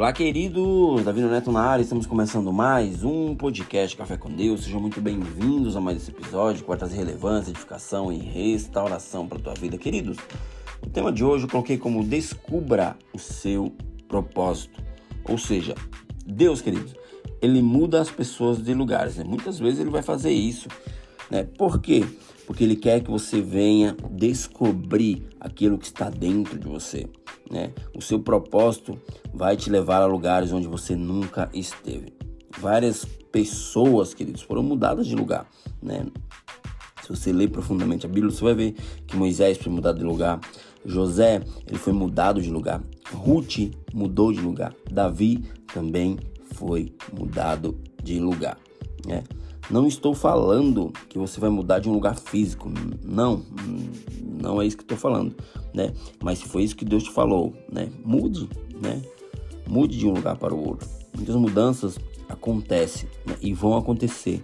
Olá, queridos! Davi Neto na área, estamos começando mais um podcast Café com Deus. Sejam muito bem-vindos a mais esse episódio que vai trazer relevância, edificação e restauração para a tua vida. Queridos, o tema de hoje eu coloquei como Descubra o seu propósito. Ou seja, Deus, queridos, ele muda as pessoas de lugares. Né? Muitas vezes ele vai fazer isso. Né? Por quê? Porque ele quer que você venha descobrir aquilo que está dentro de você. Né? O seu propósito vai te levar a lugares onde você nunca esteve. Várias pessoas, queridos, foram mudadas de lugar. Né? Se você ler profundamente a Bíblia, você vai ver que Moisés foi mudado de lugar, José ele foi mudado de lugar, Ruth mudou de lugar, Davi também foi mudado de lugar. Né? Não estou falando que você vai mudar de um lugar físico, não, não é isso que estou falando, né? Mas se foi isso que Deus te falou, né? Mude, né? Mude de um lugar para o outro. Muitas mudanças acontecem né? e vão acontecer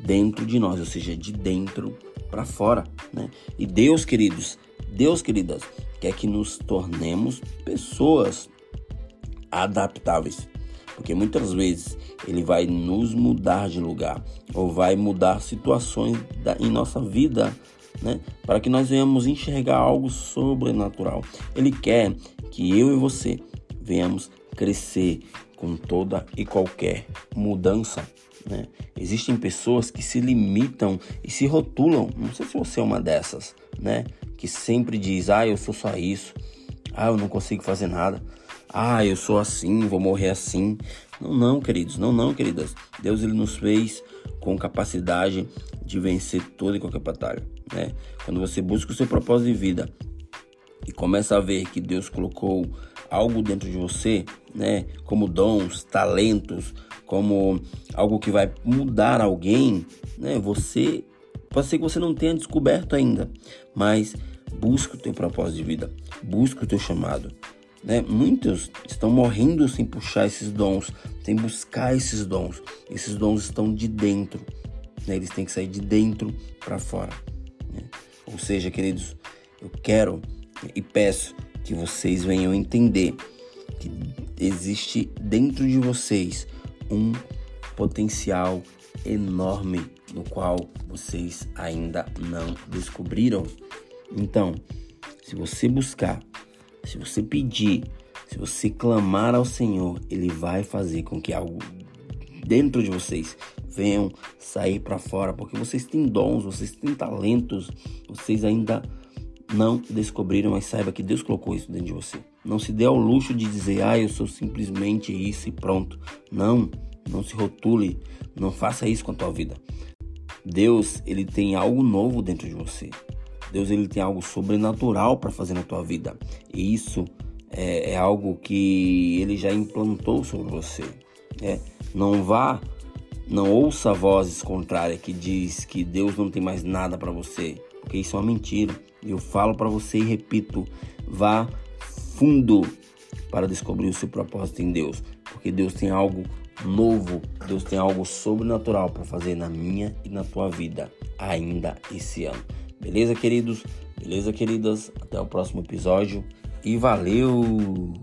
dentro de nós, ou seja, de dentro para fora, né? E Deus, queridos, Deus, queridas, quer que nos tornemos pessoas adaptáveis. Porque muitas vezes ele vai nos mudar de lugar ou vai mudar situações da, em nossa vida, né? Para que nós venhamos enxergar algo sobrenatural. Ele quer que eu e você venhamos crescer com toda e qualquer mudança. Né? Existem pessoas que se limitam e se rotulam. Não sei se você é uma dessas, né? Que sempre diz: "Ah, eu sou só isso. Ah, eu não consigo fazer nada." Ah, eu sou assim, vou morrer assim. Não, não, queridos, não, não, queridas. Deus ele nos fez com capacidade de vencer toda e qualquer batalha, né? Quando você busca o seu propósito de vida e começa a ver que Deus colocou algo dentro de você, né, como dons, talentos, como algo que vai mudar alguém, né? Você pode ser que você não tenha descoberto ainda, mas busca o teu propósito de vida, busca o teu chamado, né? Muitos estão morrendo sem puxar esses dons, sem buscar esses dons. Esses dons estão de dentro, né? eles têm que sair de dentro para fora. Né? Ou seja, queridos, eu quero e peço que vocês venham entender que existe dentro de vocês um potencial enorme no qual vocês ainda não descobriram. Então, se você buscar se você pedir, se você clamar ao Senhor, Ele vai fazer com que algo dentro de vocês venham sair para fora, porque vocês têm dons, vocês têm talentos, vocês ainda não descobriram, mas saiba que Deus colocou isso dentro de você. Não se dê ao luxo de dizer, ah, eu sou simplesmente isso e pronto. Não, não se rotule, não faça isso com a tua vida. Deus, ele tem algo novo dentro de você. Deus ele tem algo sobrenatural para fazer na tua vida. E isso é, é, algo que ele já implantou sobre você. Né? Não vá, não ouça vozes contrárias que diz que Deus não tem mais nada para você, porque isso é uma mentira. Eu falo para você e repito, vá fundo para descobrir o seu propósito em Deus, porque Deus tem algo novo, Deus tem algo sobrenatural para fazer na minha e na tua vida ainda esse ano. Beleza, queridos? Beleza, queridas? Até o próximo episódio e valeu!